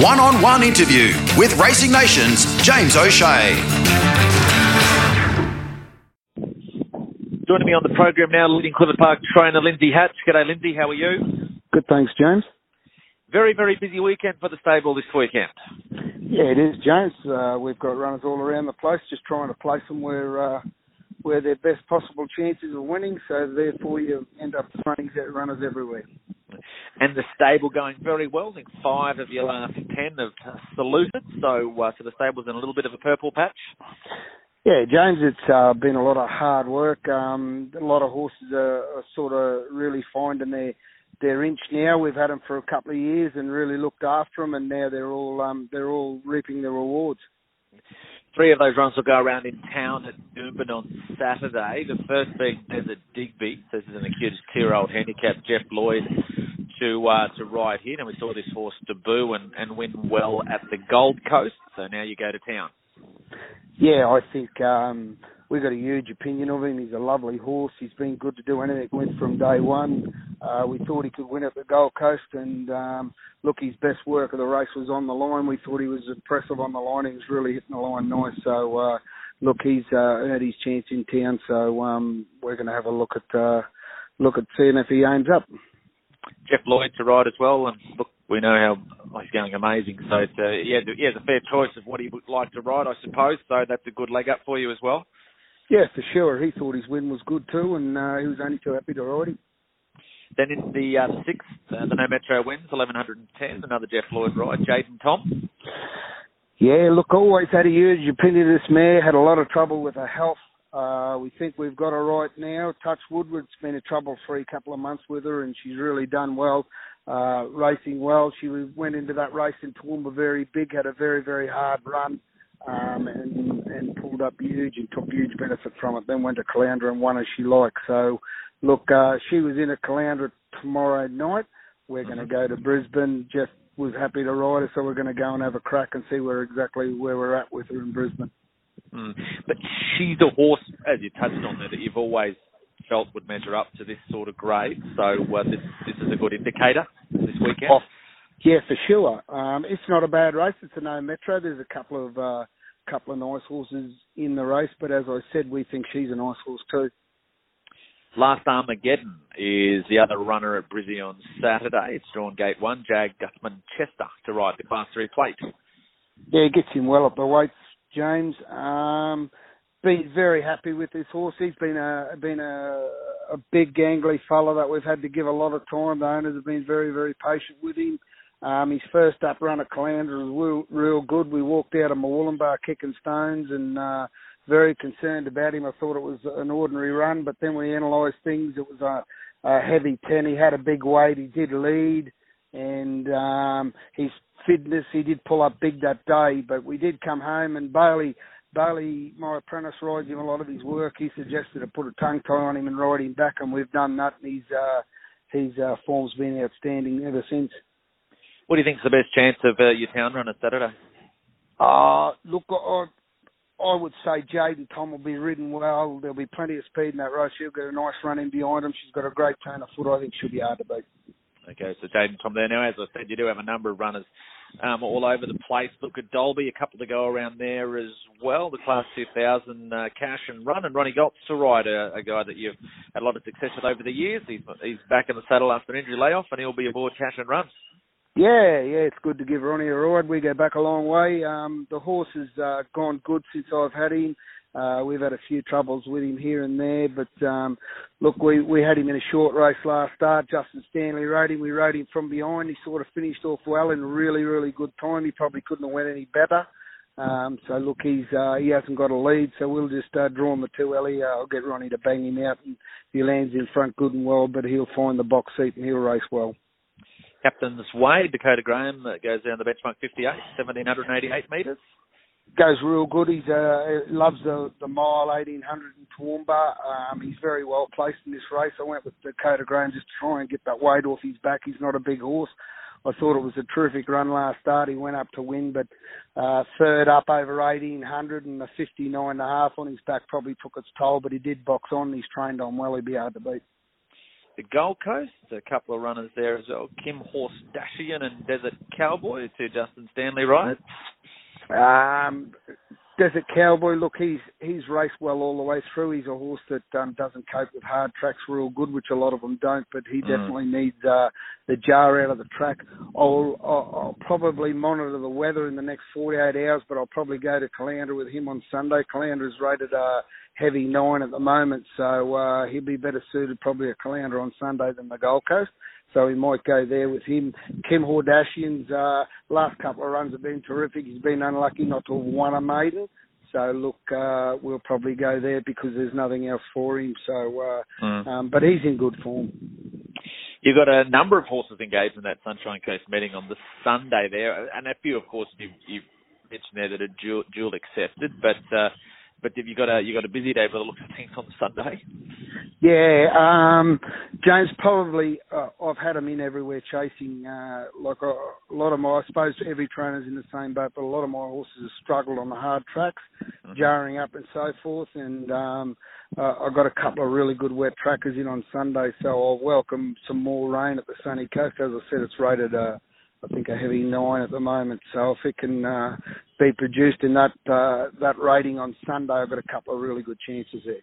One on one interview with Racing Nation's James O'Shea. Joining me on the program now, leading Clifford Park trainer Lindsay Hatch. G'day, Lindsay. How are you? Good, thanks, James. Very, very busy weekend for the stable this weekend. Yeah, it is, James. Uh, we've got runners all around the place, just trying to place them where uh, where their best possible chances of winning. So therefore, you end up running runners everywhere. And the stable going very well. I think five of your last ten have uh, saluted. So, uh, so the stable's in a little bit of a purple patch. Yeah, James, it's uh, been a lot of hard work. Um, a lot of horses are, are sort of really finding their their inch now. We've had them for a couple of years and really looked after them, and now they're all um, they're all reaping the rewards. Three of those runs will go around in town at Doomben on Saturday. The first being Desert Digby. This is an acute two-year-old handicap, Jeff Lloyd, to uh, to ride here. And we saw this horse debut and, and win well at the Gold Coast. So now you go to town. Yeah, I think um, we've got a huge opinion of him. He's a lovely horse. He's been good to do anything with from day one. Uh, we thought he could win at the Gold Coast, and um, look, his best work of the race was on the line. We thought he was impressive on the line. He was really hitting the line nice. So, uh, look, he's uh, earned his chance in town. So um, we're going to have a look at uh, look at seeing if he aims up. Jeff Lloyd to ride as well, and look, we know how he's going amazing. So it's, uh, yeah, yeah, it's a fair choice of what he would like to ride, I suppose. So that's a good leg up for you as well. Yeah, for sure. He thought his win was good too, and uh, he was only too happy to ride him. Then in the uh, sixth, uh, the No Metro wins, 1110, another Jeff Lloyd ride, Jaden Tom. Yeah, look, always had a huge opinion of this mare, had a lot of trouble with her health. Uh, we think we've got her right now. Touch Woodward's been a trouble-free couple of months with her, and she's really done well, uh, racing well. She went into that race in Toowoomba very big, had a very, very hard run um, and and pulled up huge and took huge benefit from it. Then went to Caloundra and won as she liked. So, look, uh, she was in a Caloundra tomorrow night. We're going to go to Brisbane. Jeff was happy to ride her, so we're going to go and have a crack and see where exactly where we're at with her in Brisbane. Mm. But she's a horse, as you touched on there, that you've always felt would measure up to this sort of grade. So uh, this this is a good indicator this weekend. Oh, yeah, for sure. Um, it's not a bad race. It's a no metro. There's a couple of uh, couple of nice horses in the race, but as I said, we think she's a nice horse too. Last Armageddon is the other runner at Brizzy on Saturday. It's drawn gate one, Jag Gutman Chester to ride the Class 3 plate. Yeah, gets him well up the weights, James. Um, been very happy with this horse. He's been a been a, a big gangly fella that we've had to give a lot of time. The owners have been very very patient with him. Um, his first up run at Caloundra was real, real good. We walked out of Murwillumbah kicking stones and uh, very concerned about him. I thought it was an ordinary run, but then we analysed things. It was a, a heavy 10. He had a big weight. He did lead, and um, his fitness, he did pull up big that day, but we did come home and Bailey Bailey, my apprentice, rides him a lot of his work. He suggested to put a tongue tie on him and ride him back, and we've done that. And his uh, his uh, form's been outstanding ever since. What do you think is the best chance of uh, your town run on Saturday? Uh, look, I, I would say Jade and Tom will be ridden well. There'll be plenty of speed in that race. She'll get a nice run in behind him. She's got a great turn of foot. I think she'll be hard to beat. Okay, so Jaden Tom there. Now, as I said, you do have a number of runners um, all over the place. Look at Dalby, a couple to go around there as well. The Class 2000 uh, Cash and Run, and Ronnie Goltz to ride, a, a, guy that you've had a lot of success with over the years. He's, he's back in the saddle after an injury layoff, and he'll be aboard Cash and Run. Yeah, yeah, it's good to give Ronnie a ride. We go back a long way. Um, the horse has uh, gone good since I've had him. Uh, we've had a few troubles with him here and there, but um, look, we we had him in a short race last start. Justin Stanley rode him. We rode him from behind. He sort of finished off well in really really good time. He probably couldn't have went any better. Um, so look, he's uh, he hasn't got a lead, so we'll just uh, draw him the two Ellie. Uh, I'll get Ronnie to bang him out, and he lands in front good and well, but he'll find the box seat and he'll race well. Captain's Way, Dakota Graham goes down the benchmark 58, 1788 metres. Goes real good. He's uh, loves the the mile 1800 in Toowoomba. Um, he's very well placed in this race. I went with Dakota Graham just to try and get that weight off his back. He's not a big horse. I thought it was a terrific run last start. He went up to win, but uh, third up over 1800 and the 59 and a half on his back probably took its toll, but he did box on. He's trained on well. He'd be hard to beat. the Gold Coast. A couple of runners there as well. Kim Horse Dashian and Desert Cowboy to Justin Stanley right. Um, Desert Cowboy, look, he's he's raced well all the way through. He's a horse that um, doesn't cope with hard tracks real good, which a lot of them don't. But he mm. definitely needs uh, the jar out of the track. I'll, I'll, I'll probably monitor the weather in the next 48 hours, but I'll probably go to Caloundra with him on Sunday. Caloundra is rated uh, heavy nine at the moment, so uh, he'll be better suited probably at Caloundra on Sunday than the Gold Coast. So we might go there with him. Kim Hordashian's uh, last couple of runs have been terrific. He's been unlucky not to have won a maiden. So look, uh, we'll probably go there because there's nothing else for him. So, uh, mm. um, but he's in good form. You've got a number of horses engaged in that Sunshine Coast meeting on the Sunday there, and a few, of course, you've, you've mentioned there that are dual, dual accepted. But uh, but have you got a you got a busy day by the looks of things on Sunday? Yeah, um, James. Probably uh, I've had them in everywhere chasing. Uh, like a, a, lot of my, I suppose every trainer's in the same boat, but a lot of my horses have struggled on the hard tracks, mm-hmm. jarring up and so forth. And um, uh, I've got a couple of really good wet trackers in on Sunday, so I'll welcome some more rain at the sunny coast. As I said, it's rated. Uh, I think a heavy nine at the moment. So if it can uh, be produced in that uh, that rating on Sunday, I've got a couple of really good chances there.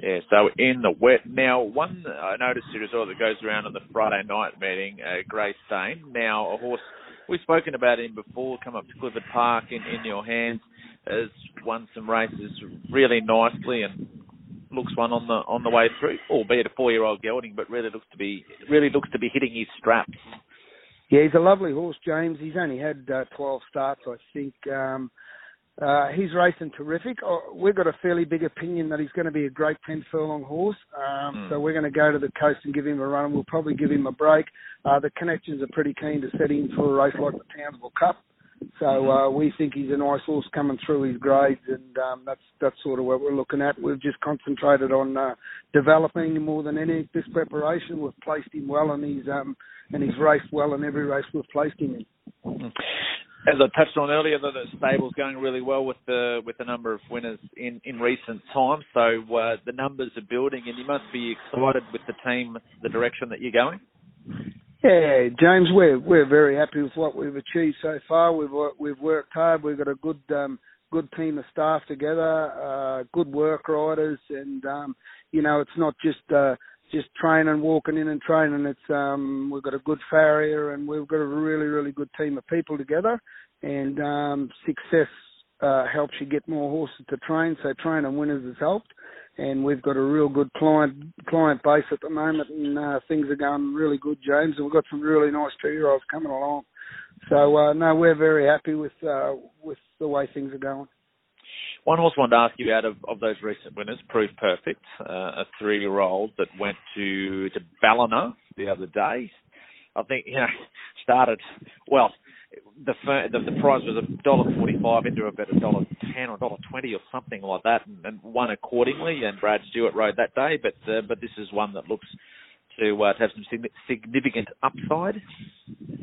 Yeah, so in the wet. Now, one I noticed here as well that goes around on the Friday night meeting, uh, Grey Stain. Now, a horse, we've spoken about him before, come up to Clifford Park in, in your hands, has won some races really nicely and looks one on the on the way through, albeit a four year old gelding, but really looks to be really looks to be hitting his straps. Yeah, he's a lovely horse, James. He's only had uh, 12 starts, I think. Um, uh, he's racing terrific. Oh, we've got a fairly big opinion that he's going to be a great 10 furlong horse. Um, mm. So we're going to go to the coast and give him a run. We'll probably give him a break. Uh, the connections are pretty keen to set him for a race like the Townsville Cup. So uh, we think he's a nice horse coming through his grades, and um, that's that's sort of what we're looking at. We've just concentrated on uh, developing more than any this preparation. We've placed him well, and he's um, and he's raced well in every race we've placed him in. Hmm as I touched on earlier, the, the stable's going really well with the with the number of winners in in recent times. So uh, the numbers are building, and you must be excited with the team, the direction that you're going. Yeah, James, we're we're very happy with what we've achieved so far. We've we've worked hard. We've got a good um, good team of staff together, uh, good work riders, and um, you know it's not just. Uh, just training, walking in and training. It's um, we've got a good farrier and we've got a really, really good team of people together. And um, success uh, helps you get more horses to train. So training winners has helped, and we've got a real good client client base at the moment, and uh, things are going really good, James. And we've got some really nice two year olds coming along. So uh, no, we're very happy with uh, with the way things are going. One horse I wanted to ask you out of, of those recent winners, Proof Perfect, uh, a three-year-old that went to to Ballina the other day. I think you know started well. The the, the prize was a dollar forty-five into about a dollar ten or dollar twenty or something like that, and, and won accordingly. And Brad Stewart rode that day, but uh, but this is one that looks to, uh, to have some significant upside.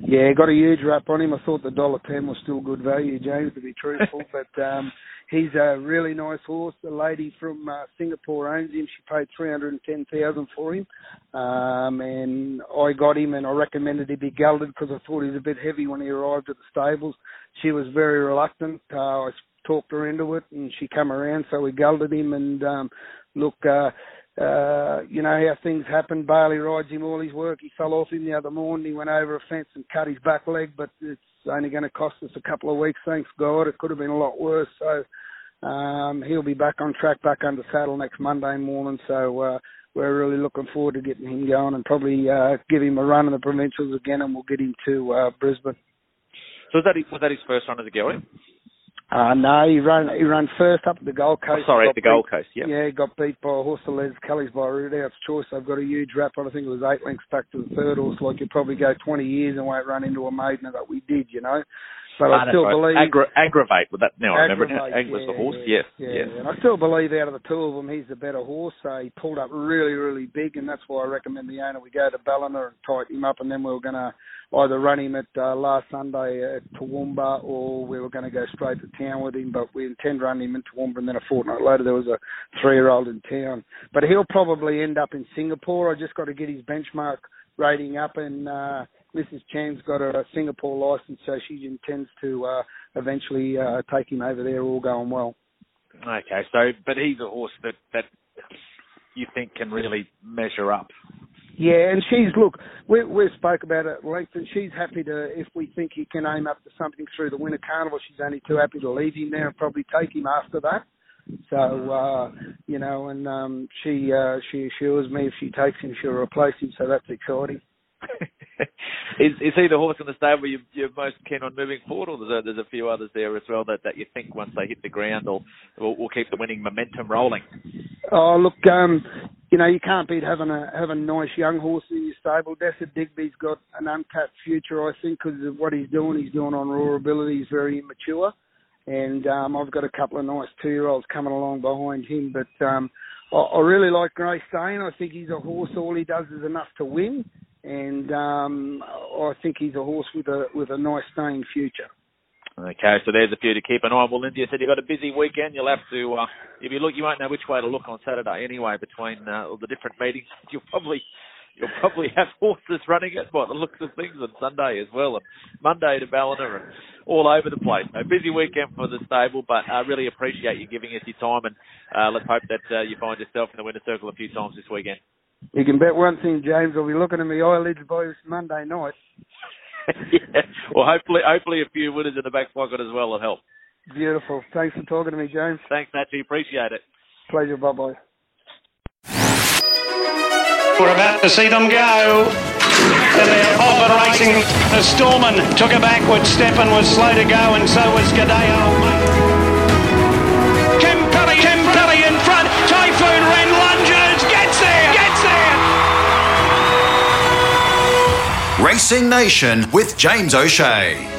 Yeah, got a huge rap on him. I thought the dollar ten was still good value, James, to be truthful. but um, he's a really nice horse. The lady from uh, Singapore owns him. She paid three hundred and ten thousand for him, um, and I got him, and I recommended he be gelded because I thought he was a bit heavy when he arrived at the stables. She was very reluctant. Uh, I talked her into it, and she come around, so we gelded him. And um, look, uh, uh, you know how things happen. Bailey rides him all his work. He fell off him the other morning. He went over a fence and cut his back leg, but it's only going to cost us a couple of weeks. Thanks God, it could have been a lot worse. So um, he'll be back on track, back under saddle next Monday morning. So uh, we're really looking forward to getting him going and probably uh, give him a run in the provincials again, and we'll get him to uh, Brisbane. So was that was that his first run as a gelding? Uh, no, he ran he ran first up at the Gold Coast. Oh, sorry, at the Gold Coast, yeah. Yeah, he got beat by a horse that Les Kelly's by Roothouse Choice. They've got a huge rap on. I think it was eight lengths back to the third horse. Like you probably go 20 years and won't run into a maiden that we did, you know. But I still right. believe Aggra- aggravate. Well, that now I remember it. Ag was the horse. yeah, yes, yeah, yes. And I still believe out of the two of them, he's the better horse. So he pulled up really, really big, and that's why I recommend the owner we go to Ballina and tighten him up, and then we were going to either run him at uh, last Sunday at Toowoomba, or we were going to go straight to town with him. But we intend running him in Toowoomba, and then a fortnight later there was a three-year-old in town. But he'll probably end up in Singapore. I just got to get his benchmark rating up and. uh Mrs. Chan's got a Singapore license, so she intends to uh, eventually uh, take him over there, all going well. Okay, so but he's a horse that that you think can really measure up. Yeah, and she's look, we we spoke about it at length, and she's happy to if we think he can aim up to something through the winter carnival. She's only too happy to leave him there and probably take him after that. So uh, you know, and um, she uh, she assures me if she takes him, she'll replace him. So that's exciting. is is he the horse in the stable you, you're most keen on moving forward, or there's a, there's a few others there as well that, that you think once they hit the ground will will, will keep the winning momentum rolling? Oh look, um, you know you can't beat having a having nice young horse in your stable. Desert Digby's got an untapped future, I think, because of what he's doing. He's doing on raw ability. He's very immature, and um, I've got a couple of nice two-year-olds coming along behind him. But um, I, I really like Grey Stain. I think he's a horse. All he does is enough to win and um, I think he's a horse with a with a nice staying future. Okay, so there's a few to keep an eye on. Well, Lindsay, you said you've got a busy weekend. You'll have to, uh, if you look, you won't know which way to look on Saturday anyway. Between uh, all the different meetings, you'll probably you'll probably have horses running it by the looks of things on Sunday as well, and Monday to Ballina and all over the place. So busy weekend for the stable, but I uh, really appreciate you giving us your time, and uh, let's hope that uh, you find yourself in the winner circle a few times this weekend. You can bet one thing, James. I'll be looking at my eyelids by this Monday night. yeah. Well, hopefully, hopefully a few winners in the back pocket as well will help. Beautiful. Thanks for talking to me, James. Thanks, Hatchy. Appreciate it. Pleasure. Bye bye. We're about to see them go. And they're off and racing. The Storman took a backward step and was slow to go, and so was Gadeo. Racing Nation with James O'Shea.